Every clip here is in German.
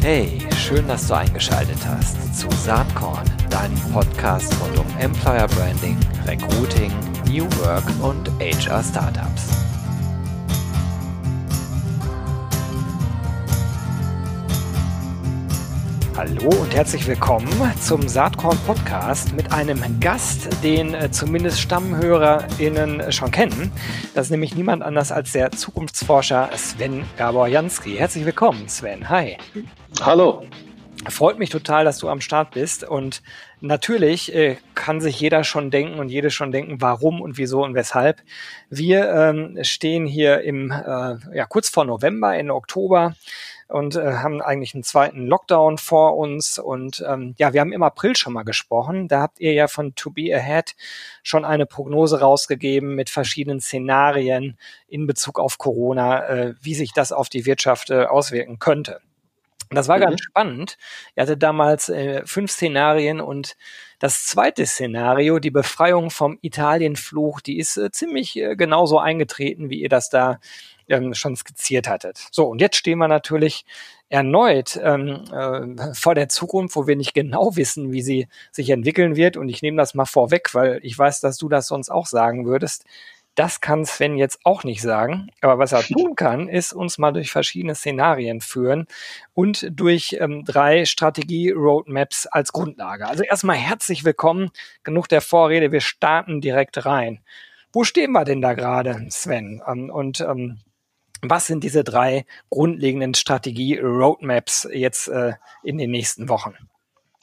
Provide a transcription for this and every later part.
Hey, schön, dass du eingeschaltet hast zu Saatkorn, deinem Podcast rund um Employer Branding, Recruiting, New Work und HR Startups. Hallo und herzlich willkommen zum Saatkorn Podcast mit einem Gast, den äh, zumindest StammhörerInnen schon kennen. Das ist nämlich niemand anders als der Zukunftsforscher Sven Gabor-Jansky. Herzlich willkommen, Sven. Hi. Hallo. Freut mich total, dass du am Start bist. Und natürlich äh, kann sich jeder schon denken und jede schon denken, warum und wieso und weshalb. Wir ähm, stehen hier im äh, ja, kurz vor November, Ende Oktober und äh, haben eigentlich einen zweiten Lockdown vor uns. Und ähm, ja, wir haben im April schon mal gesprochen. Da habt ihr ja von To Be Ahead schon eine Prognose rausgegeben mit verschiedenen Szenarien in Bezug auf Corona, äh, wie sich das auf die Wirtschaft äh, auswirken könnte. Das war mhm. ganz spannend. Ihr hattet damals äh, fünf Szenarien und das zweite Szenario, die Befreiung vom Italienfluch, die ist äh, ziemlich äh, genauso eingetreten, wie ihr das da ähm, schon skizziert hattet. So, und jetzt stehen wir natürlich erneut ähm, äh, vor der Zukunft, wo wir nicht genau wissen, wie sie sich entwickeln wird. Und ich nehme das mal vorweg, weil ich weiß, dass du das sonst auch sagen würdest. Das kann Sven jetzt auch nicht sagen. Aber was er tun kann, ist uns mal durch verschiedene Szenarien führen und durch ähm, drei Strategie-Roadmaps als Grundlage. Also erstmal herzlich willkommen. Genug der Vorrede. Wir starten direkt rein. Wo stehen wir denn da gerade, Sven? Ähm, und ähm, was sind diese drei grundlegenden Strategie-Roadmaps jetzt äh, in den nächsten Wochen?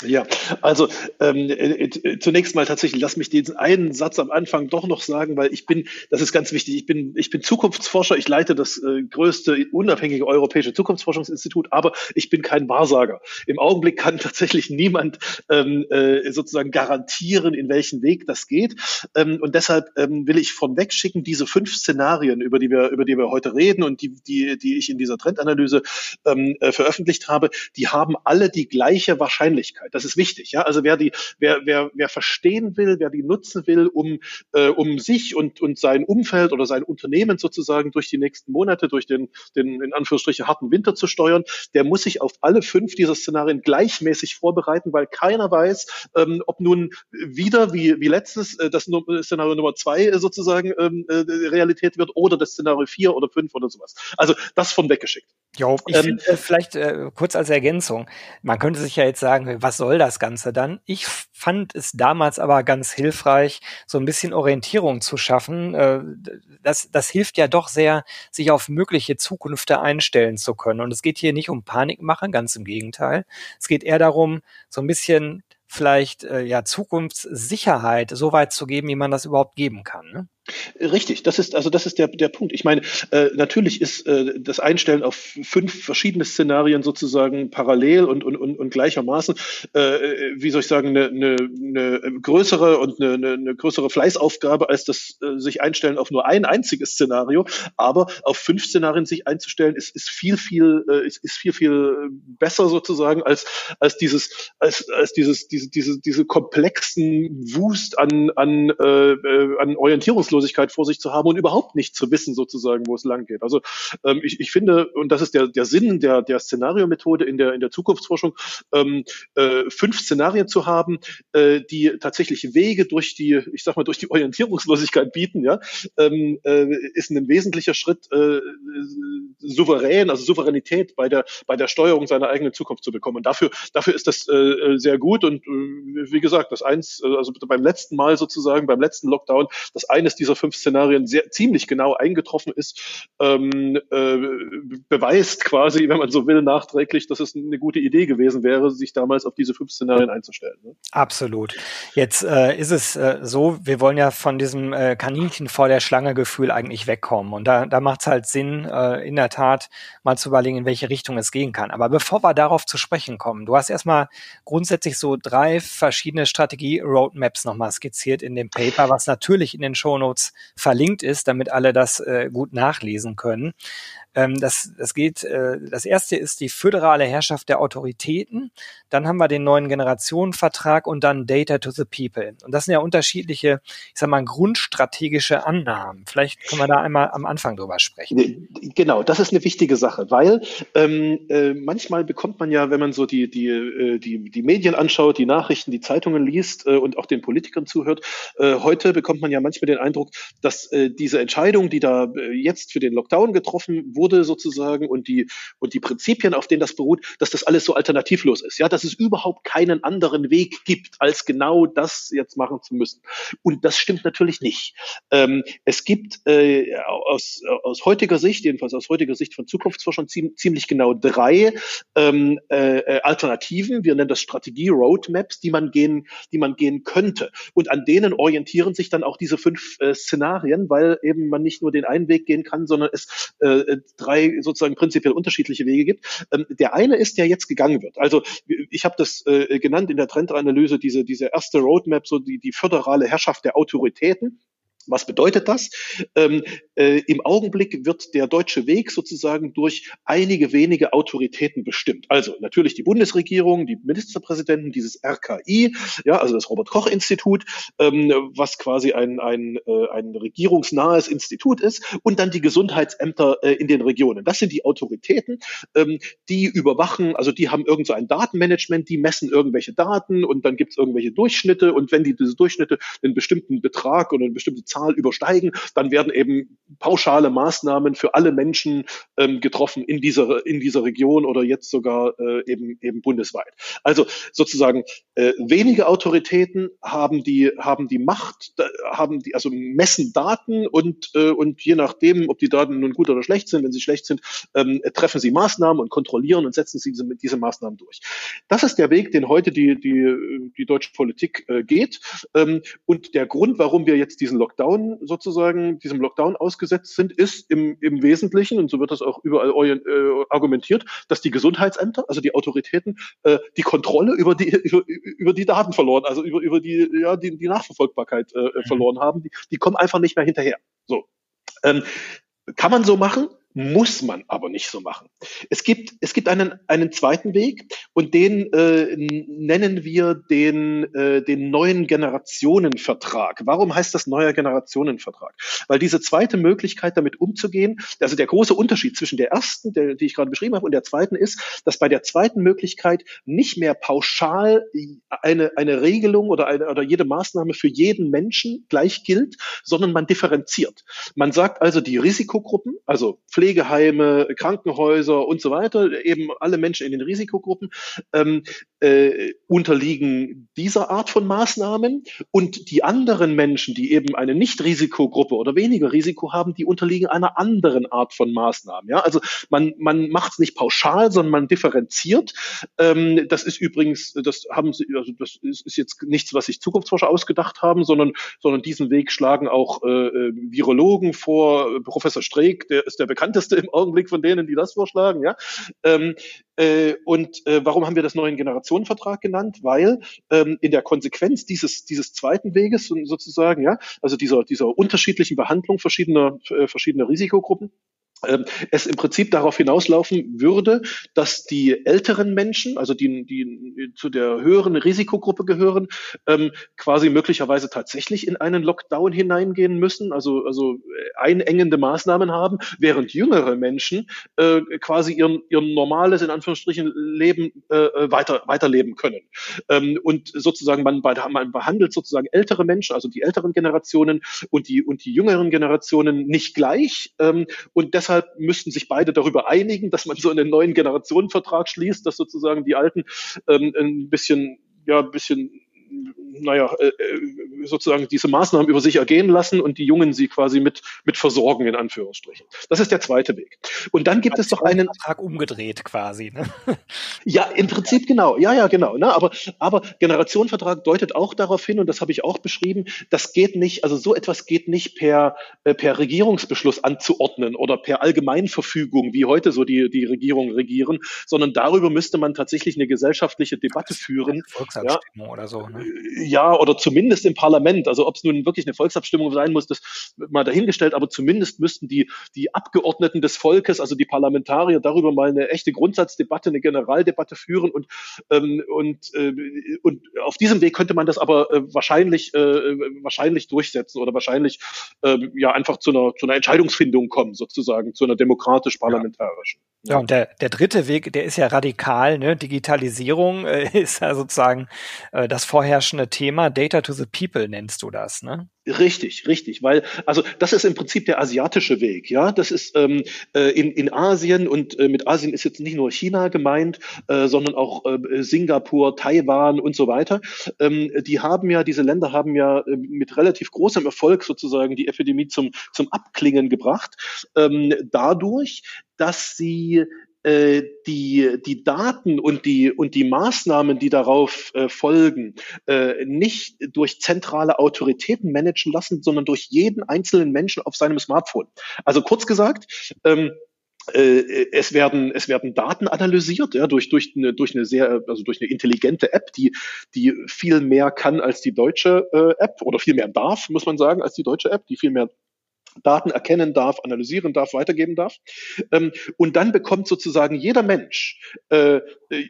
Ja, also ähm, äh, äh, zunächst mal tatsächlich, lass mich diesen einen Satz am Anfang doch noch sagen, weil ich bin, das ist ganz wichtig, ich bin, ich bin Zukunftsforscher, ich leite das äh, größte unabhängige europäische Zukunftsforschungsinstitut, aber ich bin kein Wahrsager. Im Augenblick kann tatsächlich niemand ähm, äh, sozusagen garantieren, in welchen Weg das geht. Ähm, und deshalb ähm, will ich von wegschicken, diese fünf Szenarien, über die wir, über die wir heute reden und die, die, die ich in dieser Trendanalyse ähm, äh, veröffentlicht habe, die haben alle die gleiche Wahrscheinlichkeit. Das ist wichtig. Ja? Also wer die, wer, wer, wer verstehen will, wer die nutzen will, um, äh, um sich und, und sein Umfeld oder sein Unternehmen sozusagen durch die nächsten Monate, durch den, den in Anführungsstrichen harten Winter zu steuern, der muss sich auf alle fünf dieser Szenarien gleichmäßig vorbereiten, weil keiner weiß, ähm, ob nun wieder wie, wie letztes äh, das Szenario Nummer zwei äh, sozusagen ähm, äh, Realität wird oder das Szenario vier oder fünf oder sowas. Also das von weggeschickt. Jo, ich ähm, finde, äh, vielleicht äh, kurz als Ergänzung. Man könnte sich ja jetzt sagen, was soll das Ganze dann? Ich fand es damals aber ganz hilfreich, so ein bisschen Orientierung zu schaffen. Äh, das, das hilft ja doch sehr, sich auf mögliche Zukünfte einstellen zu können. Und es geht hier nicht um Panikmachen, ganz im Gegenteil. Es geht eher darum, so ein bisschen vielleicht äh, ja Zukunftssicherheit so weit zu geben, wie man das überhaupt geben kann. Ne? Richtig, das ist also das ist der der Punkt. Ich meine, äh, natürlich ist äh, das Einstellen auf fünf verschiedene Szenarien sozusagen parallel und und und, und gleichermaßen, äh, wie soll ich sagen, eine, eine, eine größere und eine, eine größere Fleißaufgabe als das äh, sich einstellen auf nur ein einziges Szenario. Aber auf fünf Szenarien sich einzustellen, ist ist viel viel äh, ist, ist viel viel besser sozusagen als als dieses als als dieses diese diese diese komplexen Wust an an äh, äh an Orientierungslosigkeit Arbeitslosigkeit vor sich zu haben und überhaupt nicht zu wissen, sozusagen, wo es lang geht. Also ähm, ich, ich finde, und das ist der, der Sinn der, der Szenariomethode in der, in der Zukunftsforschung, ähm, äh, fünf Szenarien zu haben, äh, die tatsächlich Wege durch die, ich sag mal, durch die Orientierungslosigkeit bieten, ja, ähm, äh, ist ein wesentlicher Schritt, äh, souverän, also Souveränität bei der, bei der Steuerung seiner eigenen Zukunft zu bekommen. Und dafür, dafür ist das äh, sehr gut. Und äh, wie gesagt, das eins, also beim letzten Mal sozusagen, beim letzten Lockdown, das eines dieser fünf Szenarien sehr ziemlich genau eingetroffen ist, ähm, äh, beweist quasi, wenn man so will, nachträglich, dass es eine gute Idee gewesen wäre, sich damals auf diese fünf Szenarien einzustellen. Ne? Absolut. Jetzt äh, ist es äh, so, wir wollen ja von diesem äh, Kaninchen vor der Schlange Gefühl eigentlich wegkommen. Und da, da macht es halt Sinn, äh, in der Tat mal zu überlegen, in welche Richtung es gehen kann. Aber bevor wir darauf zu sprechen kommen, du hast erstmal grundsätzlich so drei verschiedene Strategie-Roadmaps nochmal skizziert in dem Paper, was natürlich in den Shownotes Notes verlinkt ist, damit alle das äh, gut nachlesen können. Ähm, das, das geht, äh, das erste ist die föderale Herrschaft der Autoritäten. Dann haben wir den neuen Generationenvertrag und dann Data to the People. Und das sind ja unterschiedliche, ich sag mal, grundstrategische Annahmen. Vielleicht können wir da einmal am Anfang drüber sprechen. Genau, das ist eine wichtige Sache, weil ähm, äh, manchmal bekommt man ja, wenn man so die, die, äh, die, die Medien anschaut, die Nachrichten, die Zeitungen liest äh, und auch den Politikern zuhört, äh, heute bekommt man ja manchmal den Eindruck, dass äh, diese Entscheidung, die da äh, jetzt für den Lockdown getroffen wurde, sozusagen, und die, und die Prinzipien, auf denen das beruht, dass das alles so alternativlos ist. Ja, dass es überhaupt keinen anderen Weg gibt, als genau das jetzt machen zu müssen. Und das stimmt natürlich nicht. Ähm, es gibt äh, aus, aus heutiger Sicht, jedenfalls aus heutiger Sicht von Zukunftsforschern, ziemlich genau drei ähm, äh, Alternativen. Wir nennen das Strategie-Roadmaps, die man gehen, die man gehen könnte. Und an denen orientieren sich dann auch diese fünf äh, Szenarien, weil eben man nicht nur den einen Weg gehen kann, sondern es äh, drei sozusagen prinzipiell unterschiedliche Wege gibt. Ähm, der eine ist, der jetzt gegangen wird. Also ich habe das äh, genannt in der Trendanalyse, diese, diese erste Roadmap, so die, die föderale Herrschaft der Autoritäten. Was bedeutet das? Ähm, äh, Im Augenblick wird der deutsche Weg sozusagen durch einige wenige Autoritäten bestimmt. Also natürlich die Bundesregierung, die Ministerpräsidenten, dieses RKI, ja, also das Robert-Koch-Institut, ähm, was quasi ein, ein, äh, ein regierungsnahes Institut ist, und dann die Gesundheitsämter äh, in den Regionen. Das sind die Autoritäten, ähm, die überwachen, also die haben irgend so ein Datenmanagement, die messen irgendwelche Daten und dann gibt es irgendwelche Durchschnitte und wenn die diese Durchschnitte einen bestimmten Betrag oder eine bestimmte Zahl Zahl übersteigen, dann werden eben pauschale Maßnahmen für alle Menschen ähm, getroffen in dieser, in dieser Region oder jetzt sogar äh, eben, eben bundesweit. Also sozusagen äh, wenige Autoritäten haben die, haben die Macht, haben die, also messen Daten und, äh, und je nachdem, ob die Daten nun gut oder schlecht sind, wenn sie schlecht sind, ähm, treffen sie Maßnahmen und kontrollieren und setzen sie diese, diese Maßnahmen durch. Das ist der Weg, den heute die, die, die deutsche Politik äh, geht. Ähm, und der Grund, warum wir jetzt diesen Lockdown Lockdown sozusagen, diesem Lockdown ausgesetzt sind, ist im, im Wesentlichen, und so wird das auch überall äh, argumentiert, dass die Gesundheitsämter, also die Autoritäten, äh, die Kontrolle über die, über, über die Daten verloren, also über, über die, ja, die, die Nachverfolgbarkeit äh, mhm. verloren haben. Die, die kommen einfach nicht mehr hinterher. So. Ähm, kann man so machen? Muss man aber nicht so machen. Es gibt, es gibt einen, einen zweiten Weg und den äh, nennen wir den, äh, den neuen Generationenvertrag. Warum heißt das neuer Generationenvertrag? Weil diese zweite Möglichkeit, damit umzugehen, also der große Unterschied zwischen der ersten, der, die ich gerade beschrieben habe, und der zweiten ist, dass bei der zweiten Möglichkeit nicht mehr pauschal eine, eine Regelung oder, eine, oder jede Maßnahme für jeden Menschen gleich gilt, sondern man differenziert. Man sagt also, die Risikogruppen, also Pflegeheime, Krankenhäuser und so weiter, eben alle Menschen in den Risikogruppen, ähm, äh, unterliegen dieser Art von Maßnahmen und die anderen Menschen, die eben eine Nicht-Risikogruppe oder weniger Risiko haben, die unterliegen einer anderen Art von Maßnahmen. Ja, also man, man macht es nicht pauschal, sondern man differenziert. Ähm, das ist übrigens, das haben sie, also das ist, jetzt nichts, was sich Zukunftsforscher ausgedacht haben, sondern, sondern diesen Weg schlagen auch äh, äh Virologen vor. Professor Streeck, der ist der bekannteste bekannteste im Augenblick von denen, die das vorschlagen. Ja? Ähm, äh, und äh, warum haben wir das neuen Generationenvertrag genannt? Weil ähm, in der Konsequenz dieses, dieses zweiten Weges sozusagen, ja, also dieser, dieser unterschiedlichen Behandlung verschiedener, äh, verschiedener Risikogruppen, es im Prinzip darauf hinauslaufen würde, dass die älteren Menschen, also die, die zu der höheren Risikogruppe gehören, ähm, quasi möglicherweise tatsächlich in einen Lockdown hineingehen müssen, also, also einengende Maßnahmen haben, während jüngere Menschen äh, quasi ihren, ihren normales, in Anführungsstrichen, Leben äh, weiter, weiterleben können. Ähm, und sozusagen man, man behandelt sozusagen ältere Menschen, also die älteren Generationen und die, und die jüngeren Generationen nicht gleich. Ähm, und deshalb deshalb müssten sich beide darüber einigen, dass man so einen neuen Generationenvertrag schließt, dass sozusagen die Alten ähm, ein bisschen, ja, ein bisschen naja, äh, äh, sozusagen diese Maßnahmen über sich ergehen lassen und die Jungen sie quasi mit, mit versorgen, in Anführungsstrichen. Das ist der zweite Weg. Und dann gibt es doch einen. Vertrag umgedreht quasi. Ne? Ja, im Prinzip genau. Ja, ja, genau. Ne? Aber, aber Generationenvertrag deutet auch darauf hin, und das habe ich auch beschrieben, das geht nicht, also so etwas geht nicht per, äh, per Regierungsbeschluss anzuordnen oder per Allgemeinverfügung, wie heute so die, die Regierungen regieren, sondern darüber müsste man tatsächlich eine gesellschaftliche Debatte führen. Volksabstimmung ja. oder so. Ne? Ja, oder zumindest im Parlament. Also ob es nun wirklich eine Volksabstimmung sein muss, das mal dahingestellt, aber zumindest müssten die, die Abgeordneten des Volkes, also die Parlamentarier, darüber mal eine echte Grundsatzdebatte, eine Generaldebatte führen und, ähm, und, äh, und auf diesem Weg könnte man das aber äh, wahrscheinlich, äh, wahrscheinlich durchsetzen oder wahrscheinlich äh, ja einfach zu einer, zu einer Entscheidungsfindung kommen, sozusagen, zu einer demokratisch-parlamentarischen. Ja. ja, und der, der dritte Weg, der ist ja radikal, ne? Digitalisierung äh, ist ja sozusagen äh, das vorherrschende Thema. Data to the People nennst du das, ne? Richtig, richtig, weil also das ist im Prinzip der asiatische Weg, ja. Das ist ähm, äh, in, in Asien und äh, mit Asien ist jetzt nicht nur China gemeint, äh, sondern auch äh, Singapur, Taiwan und so weiter. Ähm, die haben ja, diese Länder haben ja äh, mit relativ großem Erfolg sozusagen die Epidemie zum zum Abklingen gebracht, ähm, dadurch, dass sie äh, die, die Daten und die, und die Maßnahmen, die darauf äh, folgen, äh, nicht durch zentrale Autoritäten managen lassen, sondern durch jeden einzelnen Menschen auf seinem Smartphone. Also kurz gesagt, ähm, äh, es werden es werden Daten analysiert ja, durch durch eine durch eine sehr also durch eine intelligente App die die viel mehr kann als die deutsche äh, App oder viel mehr darf muss man sagen als die deutsche App die viel mehr Daten erkennen darf, analysieren darf, weitergeben darf. Ähm, und dann bekommt sozusagen jeder Mensch äh,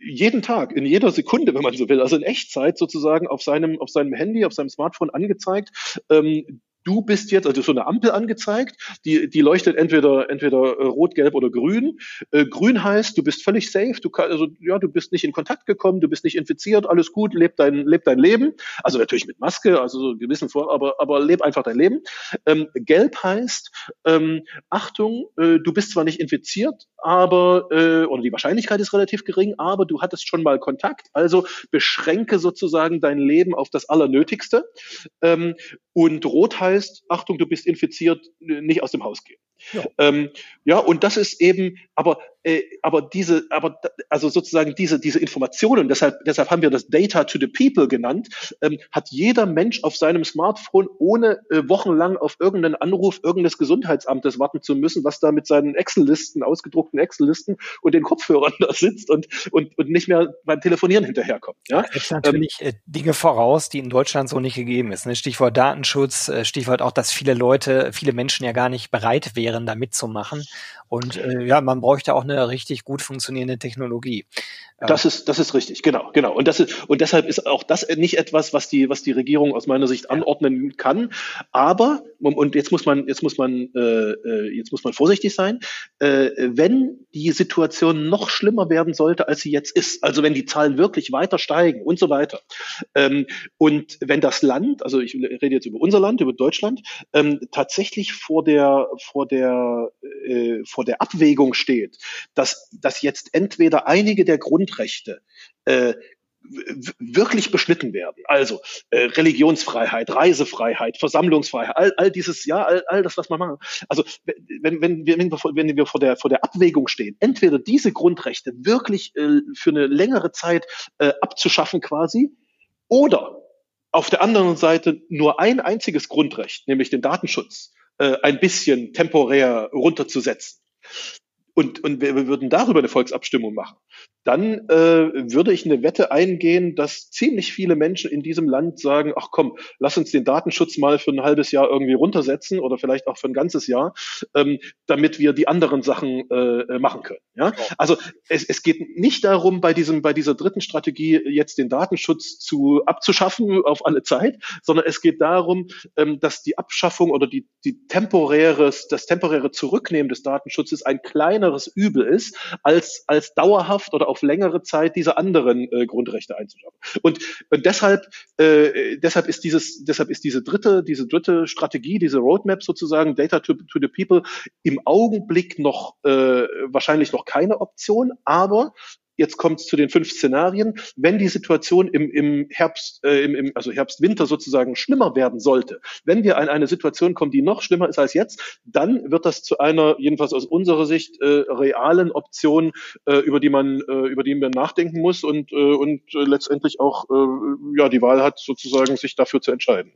jeden Tag, in jeder Sekunde, wenn man so will, also in Echtzeit sozusagen auf seinem, auf seinem Handy, auf seinem Smartphone angezeigt, ähm, du bist jetzt, also so eine Ampel angezeigt, die, die leuchtet entweder, entweder äh, rot, gelb oder grün. Äh, grün heißt, du bist völlig safe, du kann, also, ja, du bist nicht in Kontakt gekommen, du bist nicht infiziert, alles gut, leb dein, leb dein Leben. Also natürlich mit Maske, also so gewissen Vor, aber, aber leb einfach dein Leben. Ähm, gelb heißt, ähm, Achtung, äh, du bist zwar nicht infiziert, aber, äh, oder die Wahrscheinlichkeit ist relativ gering, aber du hattest schon mal Kontakt, also beschränke sozusagen dein Leben auf das Allernötigste. Ähm, und rot heißt, Achtung, du bist infiziert, nicht aus dem Haus gehen. Ja. Ähm, ja, und das ist eben, aber, äh, aber diese, aber also sozusagen diese, diese Informationen, deshalb, deshalb haben wir das Data to the People genannt, ähm, hat jeder Mensch auf seinem Smartphone, ohne äh, wochenlang auf irgendeinen Anruf irgendeines Gesundheitsamtes warten zu müssen, was da mit seinen Excel-Listen, ausgedruckten Excel-Listen und den Kopfhörern da sitzt und, und, und nicht mehr beim Telefonieren hinterherkommt. Ja? Jetzt natürlich ähm, Dinge voraus, die in Deutschland so nicht gegeben ist. Ne? Stichwort Datenschutz, äh, Stichwort auch, dass viele Leute, viele Menschen ja gar nicht bereit wären, wären, da mitzumachen. Und äh, ja, man bräuchte auch eine richtig gut funktionierende Technologie. Das ist, das ist richtig, genau, genau. Und das ist, und deshalb ist auch das nicht etwas, was die, was die Regierung aus meiner Sicht anordnen kann. Aber, und jetzt muss man, jetzt muss man, äh, äh, jetzt muss man vorsichtig sein, äh, wenn die Situation noch schlimmer werden sollte, als sie jetzt ist, also wenn die Zahlen wirklich weiter steigen und so weiter, ähm, und wenn das Land, also ich rede jetzt über unser Land, über Deutschland, ähm, tatsächlich vor der, vor der, äh, vor der Abwägung steht, dass, dass jetzt entweder einige der Grundrechte äh, wirklich beschnitten werden. Also äh, Religionsfreiheit, Reisefreiheit, Versammlungsfreiheit, all, all dieses, ja, all, all das, was man macht. Also wenn, wenn, wir, wenn, wir, vor, wenn wir vor der, vor der Abwägung stehen, entweder diese Grundrechte wirklich äh, für eine längere Zeit äh, abzuschaffen quasi, oder auf der anderen Seite nur ein einziges Grundrecht, nämlich den Datenschutz, äh, ein bisschen temporär runterzusetzen. Und, und wir, würden darüber eine Volksabstimmung machen dann äh, würde ich eine Wette eingehen, dass ziemlich viele Menschen in diesem Land sagen, ach komm, lass uns den Datenschutz mal für ein halbes Jahr irgendwie runtersetzen oder vielleicht auch für ein ganzes Jahr, ähm, damit wir die anderen Sachen äh, machen können. Ja? Also es, es geht nicht darum, bei diesem, bei dieser dritten Strategie jetzt den Datenschutz zu abzuschaffen auf alle Zeit, sondern es geht darum, ähm, dass die Abschaffung oder die, die temporäres, das temporäre Zurücknehmen des Datenschutzes ein kleineres Übel ist, als, als dauerhaft oder auf längere Zeit diese anderen äh, Grundrechte einzuschaffen. Und, und deshalb, äh, deshalb ist dieses, deshalb ist diese dritte, diese dritte Strategie, diese Roadmap sozusagen, Data to, to the People, im Augenblick noch äh, wahrscheinlich noch keine Option, aber Jetzt kommt es zu den fünf Szenarien. Wenn die Situation im, im Herbst, äh, im, im, also Herbst-Winter sozusagen schlimmer werden sollte, wenn wir an eine Situation kommen, die noch schlimmer ist als jetzt, dann wird das zu einer, jedenfalls aus unserer Sicht, äh, realen Option, äh, über die man, äh, über die man nachdenken muss und, äh, und äh, letztendlich auch äh, ja die Wahl hat, sozusagen sich dafür zu entscheiden.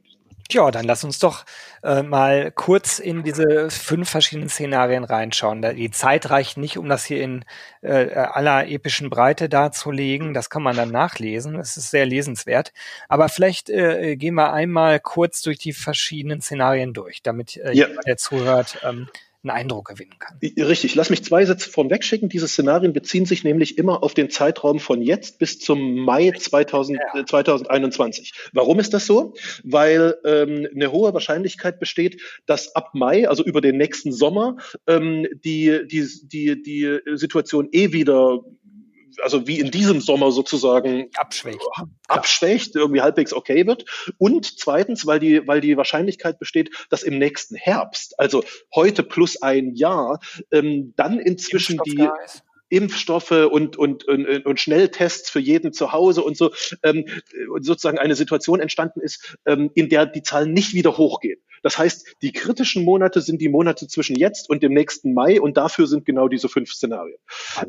Ja, dann lass uns doch äh, mal kurz in diese fünf verschiedenen Szenarien reinschauen. Die Zeit reicht nicht, um das hier in äh, aller epischen Breite darzulegen. Das kann man dann nachlesen. Das ist sehr lesenswert. Aber vielleicht äh, gehen wir einmal kurz durch die verschiedenen Szenarien durch, damit äh, ja. jemand, der zuhört, ähm, einen Eindruck gewinnen kann. Richtig. Lass mich zwei Sätze vorweg schicken. Diese Szenarien beziehen sich nämlich immer auf den Zeitraum von jetzt bis zum Mai 2000, ja. 2021. Äh, Warum ist das so? Weil ähm, eine hohe Wahrscheinlichkeit besteht, dass ab Mai, also über den nächsten Sommer, ähm, die, die, die, die Situation eh wieder also wie in diesem Sommer sozusagen abschwächt, abschwächt irgendwie halbwegs okay wird. Und zweitens, weil die, weil die Wahrscheinlichkeit besteht, dass im nächsten Herbst, also heute plus ein Jahr, ähm, dann inzwischen die Impfstoffe und, und, und, und Schnelltests für jeden zu Hause und so ähm, sozusagen eine Situation entstanden ist, ähm, in der die Zahlen nicht wieder hochgehen. Das heißt, die kritischen Monate sind die Monate zwischen jetzt und dem nächsten Mai und dafür sind genau diese fünf Szenarien.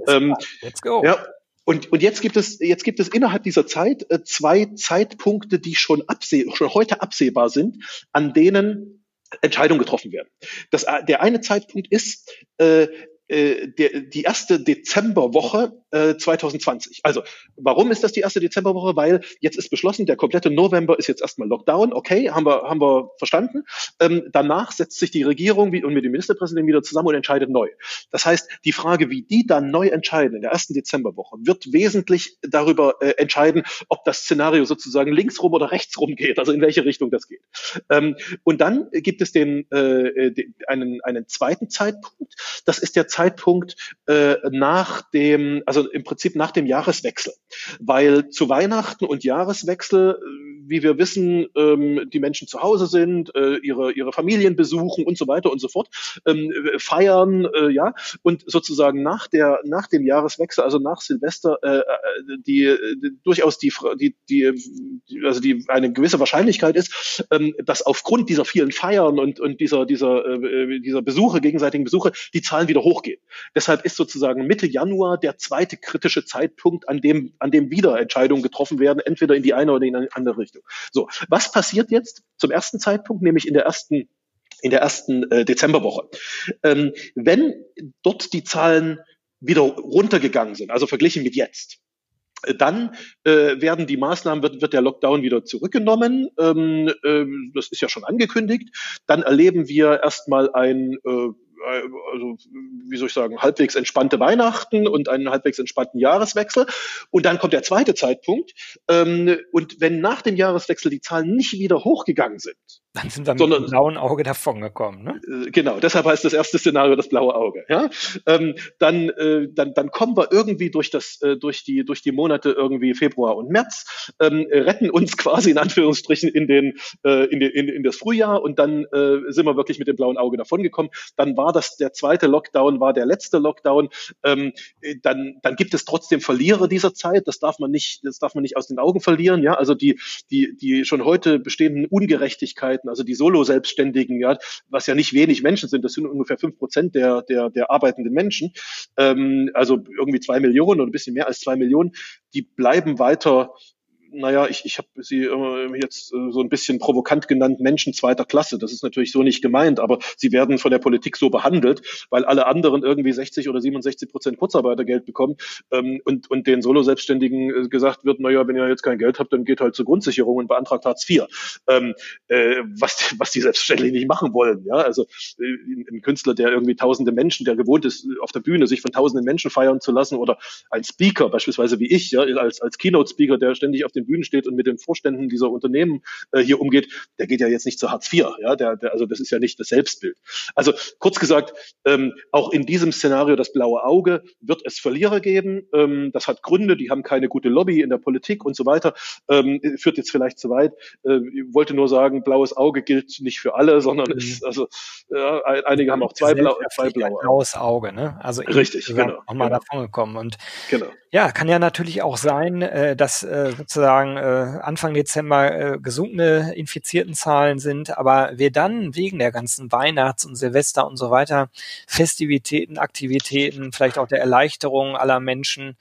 Ähm, Let's go. Ja, und, und jetzt gibt es, jetzt gibt es innerhalb dieser Zeit äh, zwei Zeitpunkte, die schon abseh schon heute absehbar sind, an denen Entscheidungen getroffen werden. Das, äh, der eine Zeitpunkt ist äh, äh, der, die erste Dezemberwoche äh, 2020. Also, warum ist das die erste Dezemberwoche? Weil jetzt ist beschlossen, der komplette November ist jetzt erstmal Lockdown. Okay, haben wir, haben wir verstanden. Ähm, danach setzt sich die Regierung wie, und mit dem Ministerpräsidenten wieder zusammen und entscheidet neu. Das heißt, die Frage, wie die dann neu entscheiden in der ersten Dezemberwoche, wird wesentlich darüber äh, entscheiden, ob das Szenario sozusagen linksrum oder rechtsrum geht, also in welche Richtung das geht. Ähm, und dann gibt es den, äh, den, einen, einen zweiten Zeitpunkt. Das ist der Zeitpunkt äh, nach dem, also im Prinzip nach dem Jahreswechsel. Weil zu Weihnachten und Jahreswechsel, äh, wie wir wissen, ähm, die Menschen zu Hause sind, äh, ihre, ihre Familien besuchen und so weiter und so fort, ähm, feiern, äh, ja, und sozusagen nach der, nach dem Jahreswechsel, also nach Silvester, äh, äh die, die durchaus die, die, die, also die eine gewisse Wahrscheinlichkeit ist, ähm, dass aufgrund dieser vielen Feiern und, und dieser, dieser, äh, dieser Besuche, gegenseitigen Besuche, die Zahlen wieder hochgehen. Deshalb ist sozusagen Mitte Januar der zweite kritische Zeitpunkt, an dem, an dem wieder Entscheidungen getroffen werden, entweder in die eine oder in eine andere Richtung. So, was passiert jetzt zum ersten Zeitpunkt, nämlich in der ersten in der ersten äh, Dezemberwoche. Ähm, wenn dort die Zahlen wieder runtergegangen sind, also verglichen mit jetzt, dann äh, werden die Maßnahmen, wird, wird der Lockdown wieder zurückgenommen. Ähm, äh, das ist ja schon angekündigt. Dann erleben wir erstmal ein äh, äh, also wie soll ich sagen, halbwegs entspannte Weihnachten und einen halbwegs entspannten Jahreswechsel. Und dann kommt der zweite Zeitpunkt. Ähm, und wenn nach dem Jahreswechsel die Zahlen nicht wieder hochgegangen sind, dann sind wir mit dem blauen Auge davongekommen. Ne? Äh, genau, deshalb heißt das erste Szenario das blaue Auge. Ja? Ähm, dann, äh, dann, dann kommen wir irgendwie durch, das, äh, durch, die, durch die Monate irgendwie Februar und März, ähm, retten uns quasi in Anführungsstrichen in, den, äh, in, den, in, in das Frühjahr und dann äh, sind wir wirklich mit dem blauen Auge davongekommen. Dann war das der zweite Lockdown, war der letzte Lockdown. Ähm, dann, dann gibt es trotzdem Verlierer dieser Zeit. Das darf man nicht, das darf man nicht aus den Augen verlieren. Ja? Also die, die, die schon heute bestehenden Ungerechtigkeiten Selbstständigen, also die Solo-Selbstständigen, ja, was ja nicht wenig Menschen sind, das sind ungefähr fünf Prozent der, der, der arbeitenden Menschen, ähm, also irgendwie zwei Millionen oder ein bisschen mehr als zwei Millionen, die bleiben weiter naja, ich, ich habe sie äh, jetzt äh, so ein bisschen provokant genannt, Menschen zweiter Klasse. Das ist natürlich so nicht gemeint, aber sie werden von der Politik so behandelt, weil alle anderen irgendwie 60 oder 67 Prozent Kurzarbeitergeld bekommen ähm, und, und den Solo-Selbstständigen äh, gesagt wird, naja, wenn ihr jetzt kein Geld habt, dann geht halt zur Grundsicherung und beantragt Hartz IV. Ähm, äh, was, was die selbstverständlich nicht machen wollen. Ja, also äh, ein Künstler, der irgendwie tausende Menschen, der gewohnt ist, auf der Bühne sich von tausenden Menschen feiern zu lassen oder ein Speaker, beispielsweise wie ich, ja, als, als Keynote-Speaker, der ständig auf den Bühnen steht und mit den Vorständen dieser Unternehmen äh, hier umgeht, der geht ja jetzt nicht zu Hartz IV. Ja, der, der, also das ist ja nicht das Selbstbild. Also kurz gesagt, ähm, auch in diesem Szenario das blaue Auge wird es Verlierer geben. Ähm, das hat Gründe, die haben keine gute Lobby in der Politik und so weiter. Ähm, führt jetzt vielleicht zu weit. Äh, ich wollte nur sagen, blaues Auge gilt nicht für alle, sondern mhm. ist, also äh, einige haben auch zwei, blau, zwei blaue blaues Auge. Ne? Also richtig, genau, auch mal genau. davon gekommen und genau. ja, kann ja natürlich auch sein, äh, dass äh, sozusagen sagen, äh, Anfang Dezember äh, gesunkene Infiziertenzahlen sind, aber wir dann wegen der ganzen Weihnachts- und Silvester und so weiter Festivitäten, Aktivitäten, vielleicht auch der Erleichterung aller Menschen,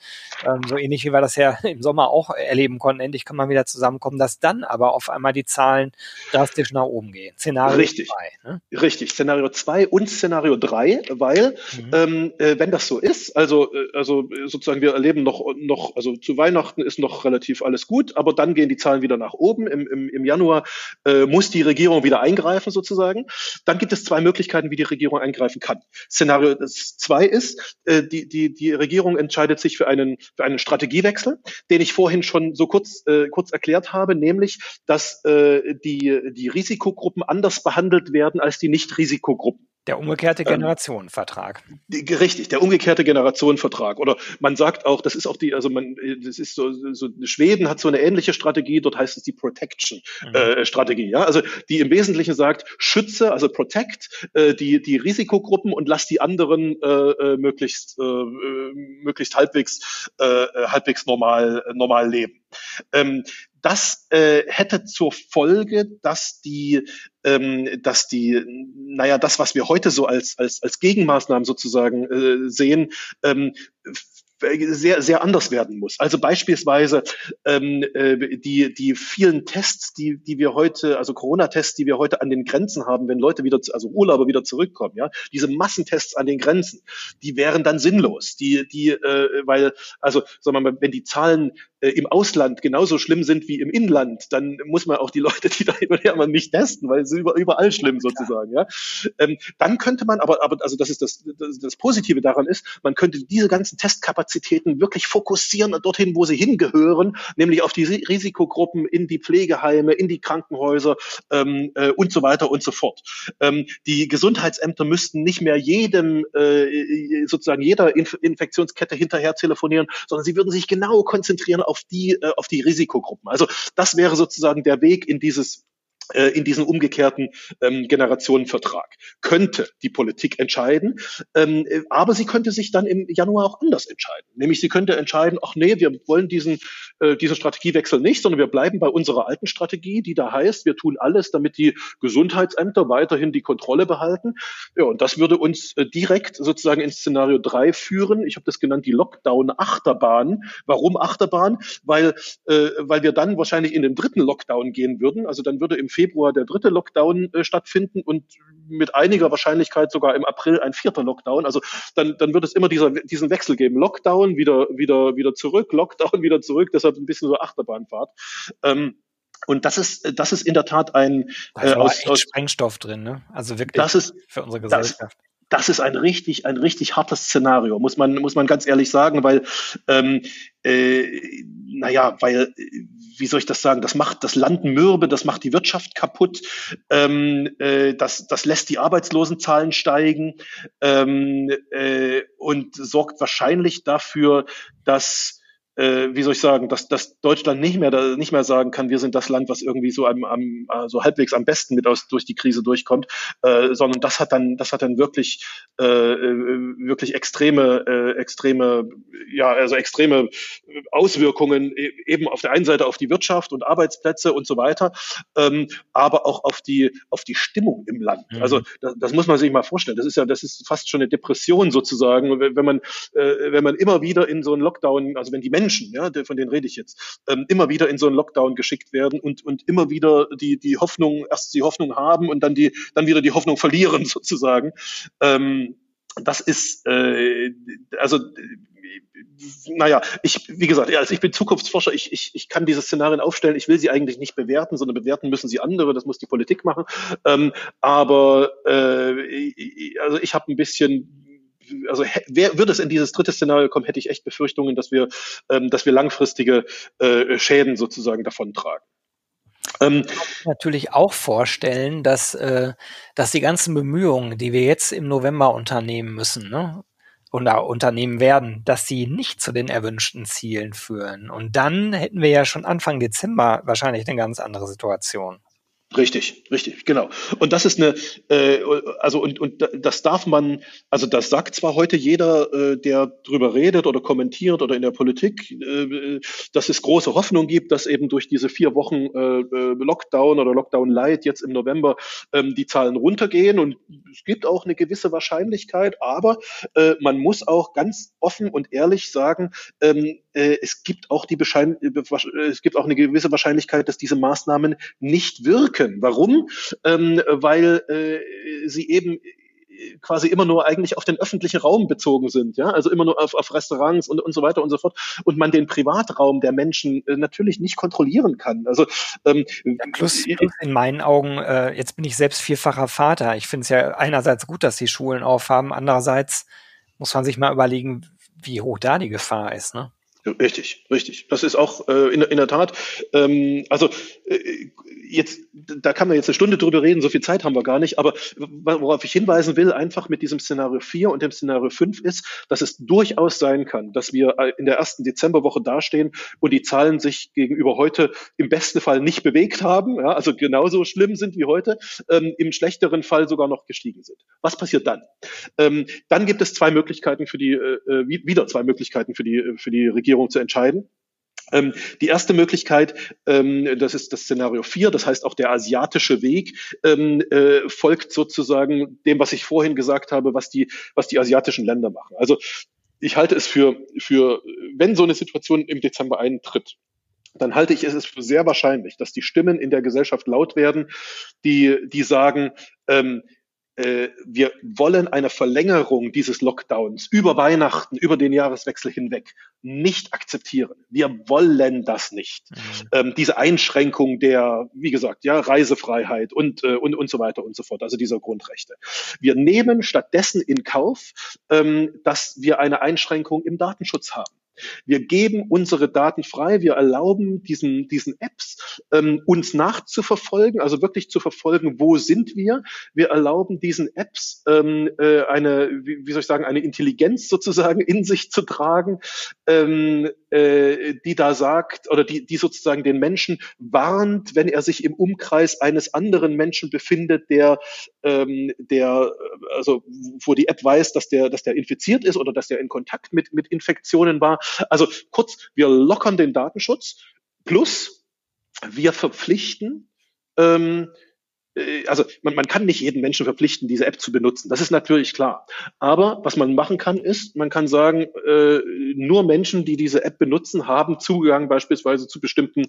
ähm, so ähnlich wie wir das ja im Sommer auch erleben konnten, endlich kann man wieder zusammenkommen, dass dann aber auf einmal die Zahlen drastisch nach oben gehen. Szenario Richtig. zwei. Ne? Richtig, Szenario zwei und Szenario drei, weil mhm. ähm, äh, wenn das so ist, also, äh, also sozusagen wir erleben noch, noch, also zu Weihnachten ist noch relativ alles gut, aber dann gehen die Zahlen wieder nach oben. Im, im, im Januar äh, muss die Regierung wieder eingreifen sozusagen. Dann gibt es zwei Möglichkeiten, wie die Regierung eingreifen kann. Szenario zwei ist, äh, die, die, die Regierung entscheidet sich für einen, für einen Strategiewechsel, den ich vorhin schon so kurz, äh, kurz erklärt habe, nämlich, dass äh, die, die Risikogruppen anders behandelt werden als die Nicht-Risikogruppen. Der umgekehrte ähm, Generationenvertrag. Ähm, richtig, der umgekehrte Generationenvertrag. Oder man sagt auch, das ist auch die, also man, das ist so, so Schweden hat so eine ähnliche Strategie, dort heißt es die Protection-Strategie. Mhm. Äh, ja? Also die im Wesentlichen sagt, schütze, also protect äh, die, die Risikogruppen und lass die anderen äh, äh möglichst, äh, äh, möglichst halbwegs, äh, halbwegs normal, normal leben. Ähm, das äh, hätte zur Folge, dass die, ähm, dass die, naja, das, was wir heute so als als als Gegenmaßnahmen sozusagen äh, sehen, ähm, sehr, sehr anders werden muss. Also beispielsweise ähm, äh, die, die vielen Tests, die, die wir heute, also Corona-Tests, die wir heute an den Grenzen haben, wenn Leute wieder, also Urlauber wieder zurückkommen, ja, diese Massentests an den Grenzen, die wären dann sinnlos. Die, die, äh, weil, also sagen wir mal, wenn die Zahlen äh, im Ausland genauso schlimm sind wie im Inland, dann muss man auch die Leute, die da immer nicht testen, weil es ist überall schlimm sozusagen. Ja. Ähm, dann könnte man, aber, aber also das ist das, das, das Positive daran ist, man könnte diese ganzen Testkapazitäten wirklich fokussieren dorthin, wo sie hingehören, nämlich auf die Risikogruppen, in die Pflegeheime, in die Krankenhäuser ähm, äh, und so weiter und so fort. Ähm, die Gesundheitsämter müssten nicht mehr jedem äh, sozusagen jeder Inf Infektionskette hinterher telefonieren, sondern sie würden sich genau konzentrieren auf die, äh, auf die Risikogruppen. Also das wäre sozusagen der Weg in dieses äh, in diesen umgekehrten ähm, Generationenvertrag. Könnte die Politik entscheiden, ähm, äh, aber sie könnte sich dann im Januar auch anders entscheiden. Nämlich sie könnte entscheiden, ach nee, wir wollen diesen, äh, diesen Strategiewechsel nicht, sondern wir bleiben bei unserer alten Strategie, die da heißt, wir tun alles, damit die Gesundheitsämter weiterhin die Kontrolle behalten. Ja, und das würde uns äh, direkt sozusagen ins Szenario drei führen. Ich habe das genannt, die Lockdown-Achterbahn. Warum Achterbahn? Weil, äh, weil wir dann wahrscheinlich in den dritten Lockdown gehen würden. Also dann würde im Februar der dritte Lockdown äh, stattfinden und mit einiger Wahrscheinlichkeit sogar im April ein vierter Lockdown. Also dann, dann wird es immer dieser, diesen Wechsel geben. Lockdown, wieder, wieder, wieder zurück, Lockdown, wieder zurück. Deshalb ein bisschen so Achterbahnfahrt. Ähm, und das ist, das ist in der Tat ein da ist äh, aus, aus Sprengstoff drin, ne? Also wirklich das ist, für unsere Gesellschaft. Das, das ist ein richtig, ein richtig hartes Szenario, muss man, muss man ganz ehrlich sagen, weil, ähm, äh, naja, weil, wie soll ich das sagen, das macht das Land mürbe, das macht die Wirtschaft kaputt, ähm, äh, das, das lässt die Arbeitslosenzahlen steigen ähm, äh, und sorgt wahrscheinlich dafür, dass äh, wie soll ich sagen, dass, dass Deutschland nicht mehr da, nicht mehr sagen kann, wir sind das Land, was irgendwie so am, am so also halbwegs am besten mit aus durch die Krise durchkommt, äh, sondern das hat dann das hat dann wirklich äh, äh wirklich extreme äh, extreme ja also extreme Auswirkungen e, eben auf der einen Seite auf die Wirtschaft und Arbeitsplätze und so weiter, ähm, aber auch auf die auf die Stimmung im Land. Mhm. Also das, das muss man sich mal vorstellen. Das ist ja das ist fast schon eine Depression sozusagen, wenn man äh, wenn man immer wieder in so einen Lockdown, also wenn die Menschen Menschen, ja, von denen rede ich jetzt, ähm, immer wieder in so einen Lockdown geschickt werden und, und immer wieder die, die Hoffnung, erst die Hoffnung haben und dann die, dann wieder die Hoffnung verlieren sozusagen. Ähm, das ist, äh, also naja, ich, wie gesagt, also ich bin Zukunftsforscher, ich, ich, ich kann diese Szenarien aufstellen, ich will sie eigentlich nicht bewerten, sondern bewerten müssen sie andere, das muss die Politik machen. Ähm, aber äh, also ich habe ein bisschen also wer würde es in dieses dritte Szenario kommen, hätte ich echt Befürchtungen, dass wir, ähm, dass wir langfristige äh, Schäden sozusagen davontragen. Ähm, natürlich auch vorstellen, dass, äh, dass die ganzen Bemühungen, die wir jetzt im November unternehmen müssen, ne, oder unternehmen werden, dass sie nicht zu den erwünschten Zielen führen. Und dann hätten wir ja schon Anfang Dezember wahrscheinlich eine ganz andere Situation. Richtig, richtig, genau. Und das ist eine, äh, also und, und das darf man, also das sagt zwar heute jeder, äh, der drüber redet oder kommentiert oder in der Politik, äh, dass es große Hoffnung gibt, dass eben durch diese vier Wochen äh, äh Lockdown oder Lockdown Light jetzt im November ähm, die Zahlen runtergehen und es gibt auch eine gewisse Wahrscheinlichkeit, aber äh, man muss auch ganz offen und ehrlich sagen, ähm, äh, es gibt auch die Beschein äh, es gibt auch eine gewisse Wahrscheinlichkeit, dass diese Maßnahmen nicht wirken. Warum? Ähm, weil äh, sie eben äh, quasi immer nur eigentlich auf den öffentlichen Raum bezogen sind, ja, also immer nur auf, auf Restaurants und, und so weiter und so fort und man den Privatraum der Menschen äh, natürlich nicht kontrollieren kann. Also ähm, ja, plus, plus in meinen Augen, äh, jetzt bin ich selbst vierfacher Vater. Ich finde es ja einerseits gut, dass die Schulen aufhaben, andererseits muss man sich mal überlegen, wie hoch da die Gefahr ist, ne? Richtig, richtig. Das ist auch äh, in, in der Tat. Ähm, also äh, jetzt, da kann man jetzt eine Stunde drüber reden, so viel Zeit haben wir gar nicht, aber worauf ich hinweisen will, einfach mit diesem Szenario 4 und dem Szenario 5 ist, dass es durchaus sein kann, dass wir äh, in der ersten Dezemberwoche dastehen und die Zahlen sich gegenüber heute im besten Fall nicht bewegt haben, ja, also genauso schlimm sind wie heute, ähm, im schlechteren Fall sogar noch gestiegen sind. Was passiert dann? Ähm, dann gibt es zwei Möglichkeiten für die, äh, äh wieder zwei Möglichkeiten für die, äh, für die Regierung zu entscheiden. Ähm, die erste Möglichkeit, ähm, das ist das Szenario 4, das heißt auch der asiatische Weg ähm, äh, folgt sozusagen dem, was ich vorhin gesagt habe, was die, was die asiatischen Länder machen. Also ich halte es für, für, wenn so eine Situation im Dezember eintritt, dann halte ich es für sehr wahrscheinlich, dass die Stimmen in der Gesellschaft laut werden, die, die sagen, ähm, äh, wir wollen eine Verlängerung dieses Lockdowns über Weihnachten, über den Jahreswechsel hinweg nicht akzeptieren. Wir wollen das nicht. Mhm. Ähm, diese Einschränkung der, wie gesagt, ja, Reisefreiheit und, äh, und, und so weiter und so fort, also dieser Grundrechte. Wir nehmen stattdessen in Kauf, ähm, dass wir eine Einschränkung im Datenschutz haben. Wir geben unsere Daten frei, wir erlauben diesen, diesen Apps, ähm, uns nachzuverfolgen, also wirklich zu verfolgen, wo sind wir. Wir erlauben diesen Apps ähm, äh, eine, wie, wie soll ich sagen, eine Intelligenz sozusagen in sich zu tragen, ähm, äh, die da sagt oder die, die sozusagen den Menschen warnt, wenn er sich im Umkreis eines anderen Menschen befindet, der, ähm, der, also wo die App weiß, dass der, dass der infiziert ist oder dass der in Kontakt mit, mit Infektionen war. Also kurz, wir lockern den Datenschutz plus wir verpflichten ähm, äh, also man, man kann nicht jeden Menschen verpflichten, diese App zu benutzen. Das ist natürlich klar. Aber was man machen kann, ist, man kann sagen, äh, nur Menschen, die diese App benutzen, haben Zugang beispielsweise zu bestimmten,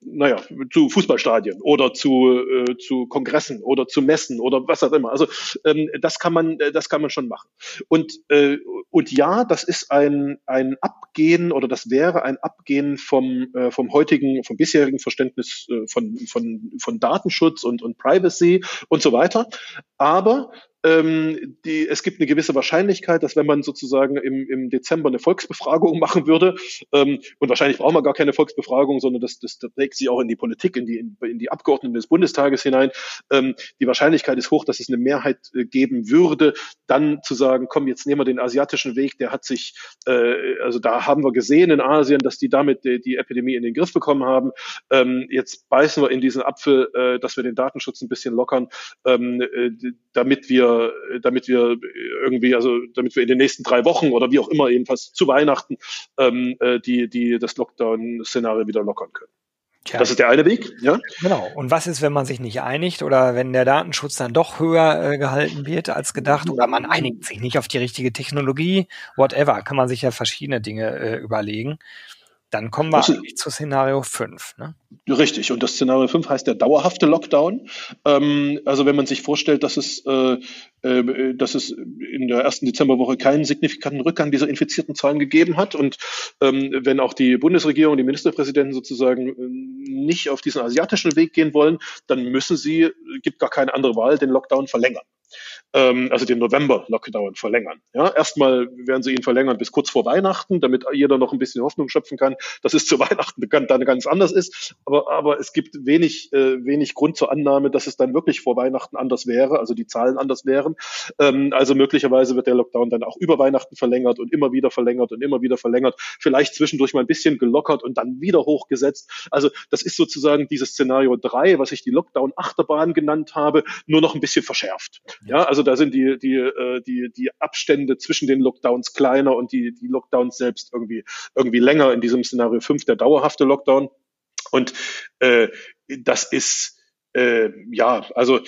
naja, zu Fußballstadien oder zu, äh, zu Kongressen oder zu Messen oder was auch immer. Also ähm, das kann man, äh, das kann man schon machen. Und äh, und ja, das ist ein ein Abgehen oder das wäre ein Abgehen vom äh, vom heutigen, vom bisherigen Verständnis äh, von von von Datenschutz und und Privacy Privacy und so weiter. Aber ähm, die, es gibt eine gewisse Wahrscheinlichkeit, dass wenn man sozusagen im, im Dezember eine Volksbefragung machen würde, ähm, und wahrscheinlich braucht man gar keine Volksbefragung, sondern das, das, das trägt sich auch in die Politik, in die, in, in die Abgeordneten des Bundestages hinein, ähm, die Wahrscheinlichkeit ist hoch, dass es eine Mehrheit äh, geben würde, dann zu sagen, komm, jetzt nehmen wir den asiatischen Weg, der hat sich, äh, also da haben wir gesehen in Asien, dass die damit die, die Epidemie in den Griff bekommen haben. Ähm, jetzt beißen wir in diesen Apfel, äh, dass wir den Datenschutz ein bisschen lockern, ähm, äh, damit wir damit wir irgendwie, also damit wir in den nächsten drei Wochen oder wie auch immer, jedenfalls zu Weihnachten, ähm, äh, die, die das Lockdown-Szenario wieder lockern können. Tja. Das ist der eine Weg, ja. Genau. Und was ist, wenn man sich nicht einigt oder wenn der Datenschutz dann doch höher äh, gehalten wird als gedacht oder man einigt sich nicht auf die richtige Technologie, whatever, kann man sich ja verschiedene Dinge äh, überlegen. Dann kommen wir eigentlich zu Szenario 5. Ne? Richtig, und das Szenario 5 heißt der dauerhafte Lockdown. Ähm, also wenn man sich vorstellt, dass es, äh, äh, dass es in der ersten Dezemberwoche keinen signifikanten Rückgang dieser infizierten Zahlen gegeben hat und ähm, wenn auch die Bundesregierung, die Ministerpräsidenten sozusagen äh, nicht auf diesen asiatischen Weg gehen wollen, dann müssen sie, gibt gar keine andere Wahl, den Lockdown verlängern. Ähm, also den November-Lockdown verlängern. Ja, erstmal werden sie ihn verlängern bis kurz vor Weihnachten, damit jeder noch ein bisschen Hoffnung schöpfen kann, dass es zu Weihnachten dann ganz anders ist. Aber, aber es gibt wenig, äh, wenig Grund zur Annahme, dass es dann wirklich vor Weihnachten anders wäre, also die Zahlen anders wären. Ähm, also möglicherweise wird der Lockdown dann auch über Weihnachten verlängert und immer wieder verlängert und immer wieder verlängert. Vielleicht zwischendurch mal ein bisschen gelockert und dann wieder hochgesetzt. Also das ist sozusagen dieses Szenario drei, was ich die Lockdown-Achterbahn genannt habe, nur noch ein bisschen verschärft. Ja, also da sind die, die, äh, die, die Abstände zwischen den Lockdowns kleiner und die, die Lockdowns selbst irgendwie, irgendwie länger in diesem Szenario 5, der dauerhafte Lockdown. Und äh, das ist äh, ja, also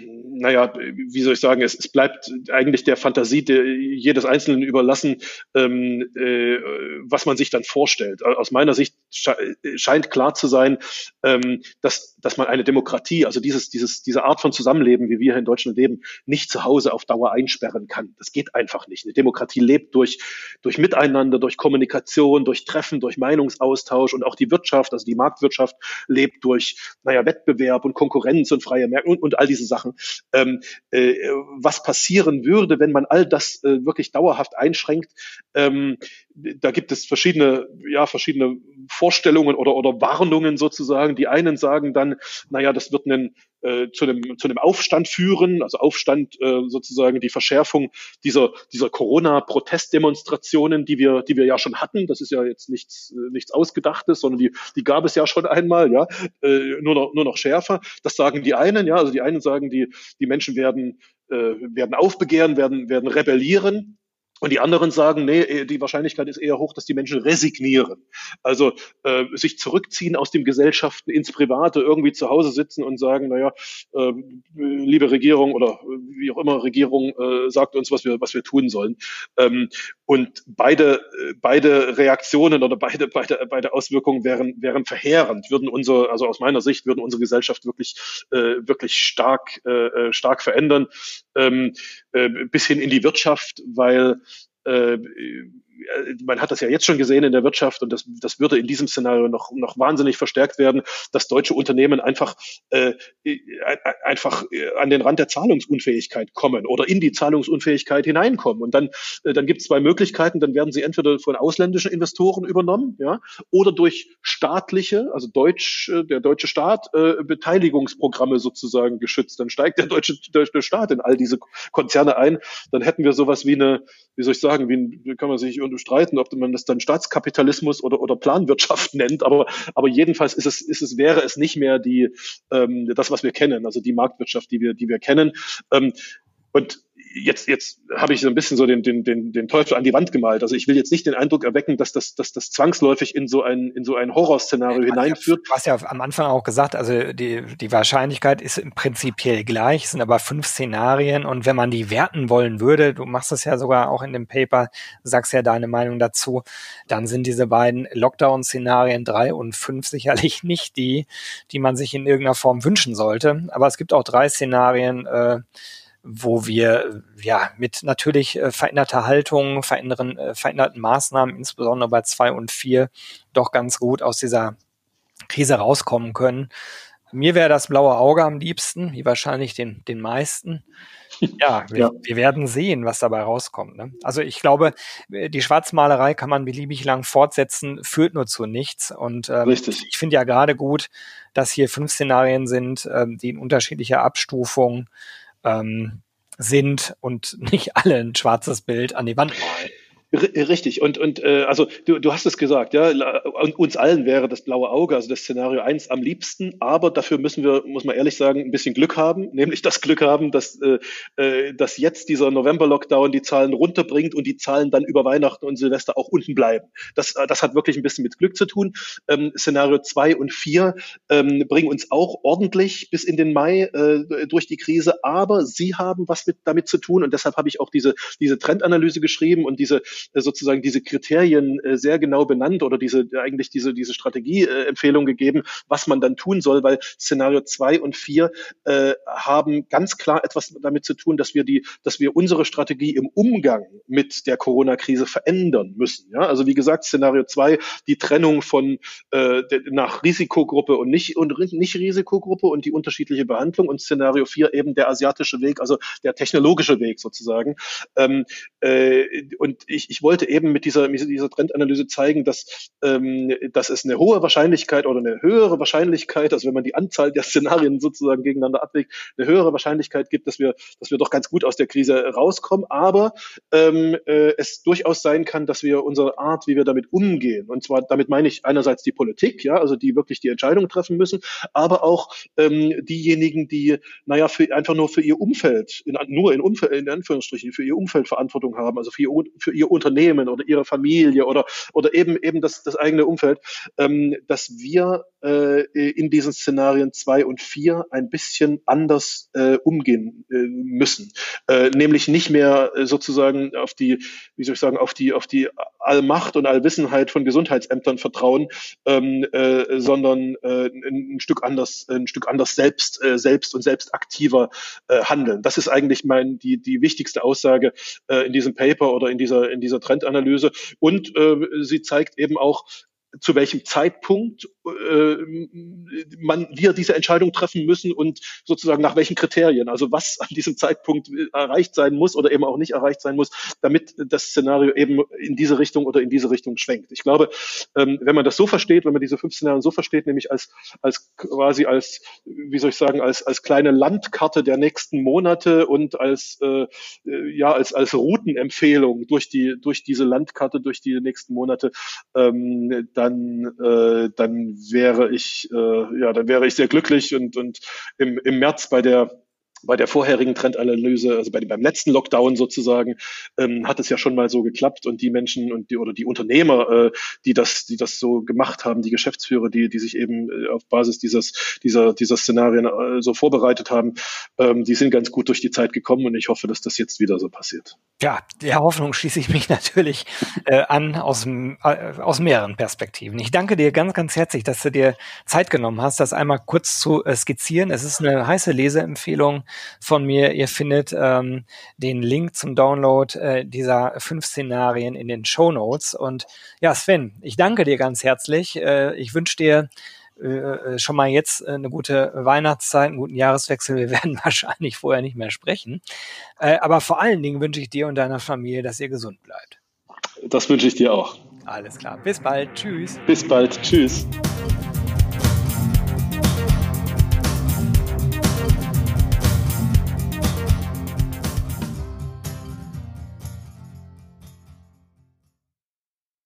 naja, wie soll ich sagen, es, es bleibt eigentlich der Fantasie der, jedes Einzelnen überlassen, ähm, äh, was man sich dann vorstellt. Aus meiner Sicht scheint klar zu sein, ähm, dass, dass man eine Demokratie, also dieses, dieses, diese Art von Zusammenleben, wie wir hier in Deutschland leben, nicht zu Hause auf Dauer einsperren kann. Das geht einfach nicht. Eine Demokratie lebt durch, durch Miteinander, durch Kommunikation, durch Treffen, durch Meinungsaustausch und auch die Wirtschaft, also die Marktwirtschaft lebt durch, naja, Wettbewerb und Konkurrenz und freie Märkte und, und all diese Sachen. Ähm, äh, was passieren würde, wenn man all das äh, wirklich dauerhaft einschränkt, ähm, da gibt es verschiedene, ja, verschiedene Vorstellungen oder, oder Warnungen sozusagen. Die einen sagen dann, naja, das wird einen, äh, zu, einem, zu einem Aufstand führen, also Aufstand äh, sozusagen die Verschärfung dieser, dieser Corona-Protestdemonstrationen, die wir, die wir ja schon hatten. Das ist ja jetzt nichts, äh, nichts Ausgedachtes, sondern die, die gab es ja schon einmal, ja, äh, nur, noch, nur noch schärfer. Das sagen die einen, ja, also die einen sagen, die, die Menschen werden, äh, werden aufbegehren, werden, werden rebellieren. Und die anderen sagen, nee, äh, die Wahrscheinlichkeit ist eher hoch, dass die Menschen resignieren. Also äh, sich zurückziehen aus dem Gesellschaften ins Private, irgendwie zu Hause sitzen und sagen, naja, äh, liebe Regierung oder wie auch immer Regierung äh, sagt uns, was wir, was wir tun sollen. Ähm, und beide, beide Reaktionen oder beide, beide, beide Auswirkungen wären, wären verheerend, würden unsere, also aus meiner Sicht, würden unsere Gesellschaft wirklich, äh, wirklich stark, äh, stark verändern, ähm, äh, bis in die Wirtschaft, weil äh, man hat das ja jetzt schon gesehen in der Wirtschaft und das, das würde in diesem Szenario noch, noch wahnsinnig verstärkt werden, dass deutsche Unternehmen einfach, äh, einfach an den Rand der Zahlungsunfähigkeit kommen oder in die Zahlungsunfähigkeit hineinkommen. Und dann, äh, dann gibt es zwei Möglichkeiten, dann werden sie entweder von ausländischen Investoren übernommen, ja, oder durch staatliche, also Deutsch, äh, der deutsche Staat, äh, Beteiligungsprogramme sozusagen geschützt. Dann steigt der deutsche, deutsche Staat in all diese Konzerne ein. Dann hätten wir sowas wie eine, wie soll ich sagen, wie, ein, kann man sich streiten, ob man das dann Staatskapitalismus oder, oder Planwirtschaft nennt, aber, aber jedenfalls ist es, ist es, wäre es nicht mehr die, ähm, das, was wir kennen, also die Marktwirtschaft, die wir, die wir kennen. Ähm, und jetzt, jetzt habe ich so ein bisschen so den, den, den, den Teufel an die Wand gemalt. Also ich will jetzt nicht den Eindruck erwecken, dass das, dass das zwangsläufig in so ein, in so ein Horrorszenario ja, hineinführt. Du hast ja am Anfang auch gesagt, also die, die Wahrscheinlichkeit ist im prinzipiell gleich, es sind aber fünf Szenarien und wenn man die werten wollen würde, du machst es ja sogar auch in dem Paper, sagst ja deine Meinung dazu, dann sind diese beiden Lockdown-Szenarien drei und fünf sicherlich nicht die, die man sich in irgendeiner Form wünschen sollte. Aber es gibt auch drei Szenarien, äh, wo wir ja mit natürlich äh, veränderter Haltung, verändern, äh, veränderten Maßnahmen, insbesondere bei zwei und vier, doch ganz gut aus dieser Krise rauskommen können. Mir wäre das blaue Auge am liebsten, wie wahrscheinlich den, den meisten. Ja wir, ja. wir werden sehen, was dabei rauskommt. Ne? Also ich glaube, die Schwarzmalerei kann man beliebig lang fortsetzen, führt nur zu nichts. Und ähm, ich finde ja gerade gut, dass hier fünf Szenarien sind, ähm, die in unterschiedlicher Abstufung ähm, sind und nicht alle ein schwarzes Bild an die Wand malen. Richtig, und, und äh, also du, du hast es gesagt, ja, und uns allen wäre das blaue Auge, also das Szenario eins am liebsten, aber dafür müssen wir, muss man ehrlich sagen, ein bisschen Glück haben, nämlich das Glück haben, dass, äh, äh, dass jetzt dieser November-Lockdown die Zahlen runterbringt und die Zahlen dann über Weihnachten und Silvester auch unten bleiben. Das, das hat wirklich ein bisschen mit Glück zu tun. Ähm, Szenario zwei und vier ähm, bringen uns auch ordentlich bis in den Mai äh, durch die Krise, aber sie haben was mit, damit zu tun und deshalb habe ich auch diese, diese Trendanalyse geschrieben und diese äh, sozusagen diese Kriterien äh, sehr genau benannt oder diese eigentlich diese diese Strategieempfehlung gegeben, was man dann tun soll, weil Szenario zwei und vier äh, haben ganz klar etwas damit zu tun, dass wir die, dass wir unsere Strategie im Umgang mit der Corona-Krise verändern müssen. Ja, also wie gesagt, Szenario zwei, die Trennung von äh, nach Risikogruppe und nicht und nicht Risikogruppe und die unterschiedliche Behandlung und Szenario vier eben der asiatische Weg, also der technologische Weg sozusagen. Ähm, äh, und ich, ich wollte eben mit dieser, mit dieser Trendanalyse zeigen, dass, ähm, dass es eine hohe Wahrscheinlichkeit oder eine höhere Wahrscheinlichkeit, also wenn man die Anzahl der Szenarien sozusagen gegeneinander abwägt, eine höhere Wahrscheinlichkeit gibt, dass wir, dass wir doch ganz gut aus der Krise rauskommen. Aber ähm, äh, es durchaus sein kann, dass wir unsere Art, wie wir damit umgehen, und zwar damit meine ich einerseits die Politik, ja, also die wirklich die Entscheidungen treffen müssen, aber auch ähm, diejenigen, die, naja, für, einfach nur für ihr Umfeld, in, nur in Umfeld, in Anführungsstrichen, für ihr Umfeld Verantwortung haben, also für ihr, für ihr Unternehmen oder ihre Familie oder, oder eben, eben das, das eigene Umfeld, ähm, dass wir äh, in diesen Szenarien zwei und vier ein bisschen anders äh, umgehen äh, müssen. Äh, nämlich nicht mehr äh, sozusagen auf die, wie soll ich sagen, auf die, auf die Allmacht und Allwissenheit von Gesundheitsämtern vertrauen, ähm, äh, sondern äh, ein, Stück anders, ein Stück anders selbst, äh, selbst und selbst aktiver äh, handeln. Das ist eigentlich mein, die, die wichtigste Aussage äh, in diesem Paper oder in dieser, in dieser Trendanalyse. Und äh, sie zeigt eben auch, zu welchem Zeitpunkt äh, man wir diese Entscheidung treffen müssen und sozusagen nach welchen Kriterien, also was an diesem Zeitpunkt erreicht sein muss oder eben auch nicht erreicht sein muss, damit das Szenario eben in diese Richtung oder in diese Richtung schwenkt. Ich glaube, ähm, wenn man das so versteht, wenn man diese fünf Szenarien so versteht, nämlich als als quasi als wie soll ich sagen als als kleine Landkarte der nächsten Monate und als äh, ja als als Routenempfehlung durch die durch diese Landkarte durch die nächsten Monate ähm, da dann, äh, dann wäre ich, äh, ja, dann wäre ich sehr glücklich und, und im, im März bei der bei der vorherigen Trendanalyse, also bei, beim letzten Lockdown sozusagen, ähm, hat es ja schon mal so geklappt und die Menschen und die oder die Unternehmer, äh, die das, die das so gemacht haben, die Geschäftsführer, die, die sich eben äh, auf Basis dieses, dieser, dieser Szenarien äh, so vorbereitet haben, ähm, die sind ganz gut durch die Zeit gekommen und ich hoffe, dass das jetzt wieder so passiert. Ja, der Hoffnung schließe ich mich natürlich äh, an aus, äh, aus mehreren Perspektiven. Ich danke dir ganz, ganz herzlich, dass du dir Zeit genommen hast, das einmal kurz zu äh, skizzieren. Es ist eine heiße Leseempfehlung von mir. Ihr findet ähm, den Link zum Download äh, dieser fünf Szenarien in den Show Notes. Und ja, Sven, ich danke dir ganz herzlich. Äh, ich wünsche dir äh, äh schon mal jetzt äh, eine gute Weihnachtszeit, einen guten Jahreswechsel. Wir werden wahrscheinlich vorher nicht mehr sprechen. Aber vor allen Dingen wünsche ich dir und deiner Familie, dass ihr gesund bleibt. Das wünsche ich dir auch. Alles klar. Bis bald. Tschüss. Bis bald. Tschüss.